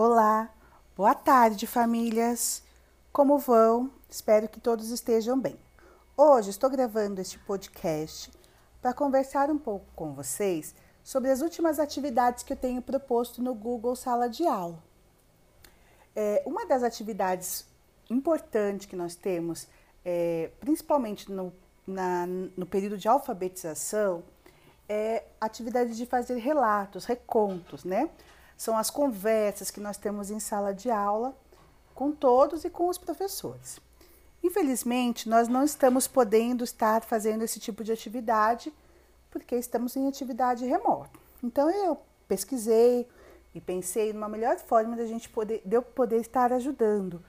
Olá, boa tarde, famílias. Como vão? Espero que todos estejam bem. Hoje estou gravando este podcast para conversar um pouco com vocês sobre as últimas atividades que eu tenho proposto no Google Sala de Aula. É, uma das atividades importantes que nós temos, é, principalmente no, na, no período de alfabetização, é atividade de fazer relatos, recontos, né? São as conversas que nós temos em sala de aula com todos e com os professores. Infelizmente, nós não estamos podendo estar fazendo esse tipo de atividade porque estamos em atividade remota. Então eu pesquisei e pensei numa melhor forma da gente poder, de eu poder estar ajudando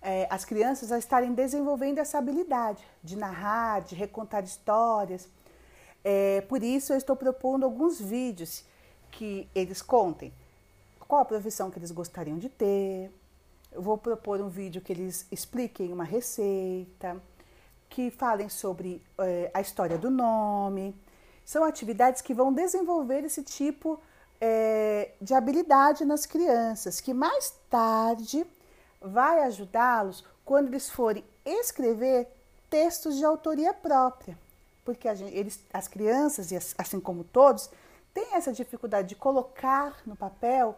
é, as crianças a estarem desenvolvendo essa habilidade de narrar, de recontar histórias. É, por isso eu estou propondo alguns vídeos que eles contem qual a profissão que eles gostariam de ter. Eu vou propor um vídeo que eles expliquem uma receita, que falem sobre eh, a história do nome. São atividades que vão desenvolver esse tipo eh, de habilidade nas crianças, que mais tarde vai ajudá-los quando eles forem escrever textos de autoria própria. Porque gente, eles, as crianças, assim como todos, têm essa dificuldade de colocar no papel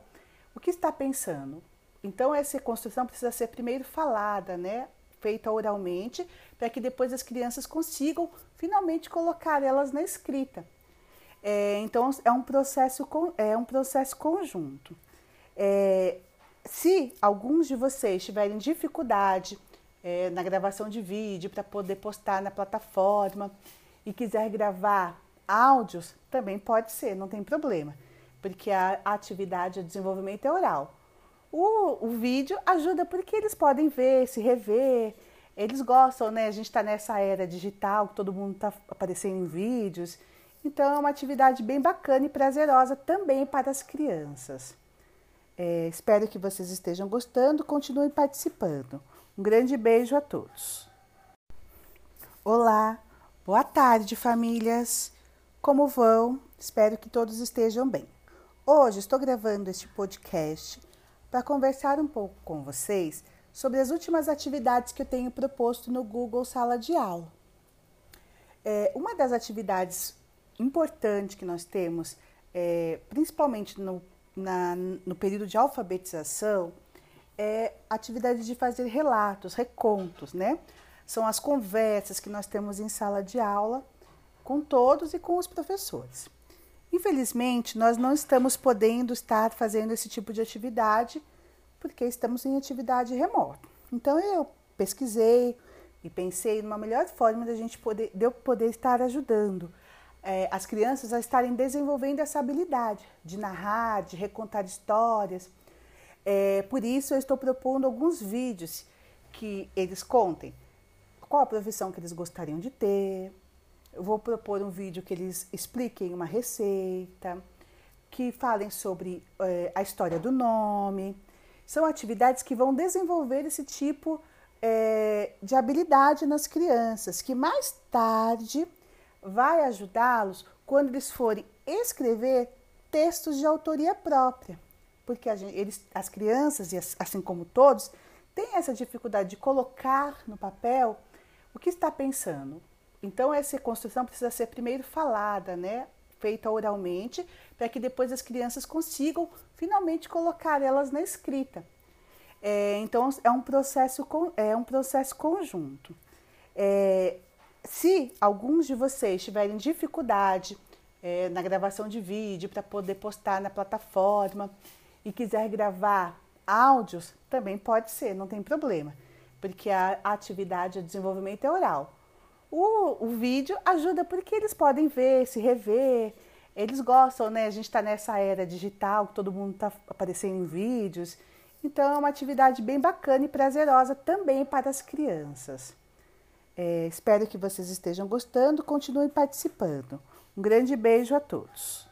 o que está pensando? Então, essa construção precisa ser primeiro falada, né? feita oralmente, para que depois as crianças consigam finalmente colocar elas na escrita. É, então, é um processo, é um processo conjunto. É, se alguns de vocês tiverem dificuldade é, na gravação de vídeo para poder postar na plataforma e quiser gravar áudios, também pode ser, não tem problema porque a atividade de desenvolvimento é oral. O, o vídeo ajuda porque eles podem ver, se rever, eles gostam, né? A gente está nessa era digital, todo mundo está aparecendo em vídeos. Então é uma atividade bem bacana e prazerosa também para as crianças. É, espero que vocês estejam gostando, continuem participando. Um grande beijo a todos. Olá, boa tarde, famílias. Como vão? Espero que todos estejam bem. Hoje estou gravando este podcast para conversar um pouco com vocês sobre as últimas atividades que eu tenho proposto no Google Sala de Aula. É, uma das atividades importantes que nós temos, é, principalmente no, na, no período de alfabetização, é a atividade de fazer relatos, recontos, né? São as conversas que nós temos em sala de aula com todos e com os professores. Infelizmente, nós não estamos podendo estar fazendo esse tipo de atividade porque estamos em atividade remota. Então eu pesquisei e pensei numa melhor forma da gente poder, de eu poder estar ajudando é, as crianças a estarem desenvolvendo essa habilidade de narrar, de recontar histórias. É, por isso eu estou propondo alguns vídeos que eles contem qual a profissão que eles gostariam de ter, eu vou propor um vídeo que eles expliquem uma receita, que falem sobre eh, a história do nome. São atividades que vão desenvolver esse tipo eh, de habilidade nas crianças, que mais tarde vai ajudá-los quando eles forem escrever textos de autoria própria. Porque gente, eles, as crianças, e assim como todos, têm essa dificuldade de colocar no papel o que está pensando, então, essa construção precisa ser primeiro falada, né? feita oralmente, para que depois as crianças consigam finalmente colocar elas na escrita. É, então, é um processo, é um processo conjunto. É, se alguns de vocês tiverem dificuldade é, na gravação de vídeo para poder postar na plataforma e quiser gravar áudios, também pode ser, não tem problema, porque a atividade de desenvolvimento é oral. O, o vídeo ajuda porque eles podem ver, se rever, eles gostam, né? A gente está nessa era digital, todo mundo está aparecendo em vídeos. Então é uma atividade bem bacana e prazerosa também para as crianças. É, espero que vocês estejam gostando, continuem participando. Um grande beijo a todos.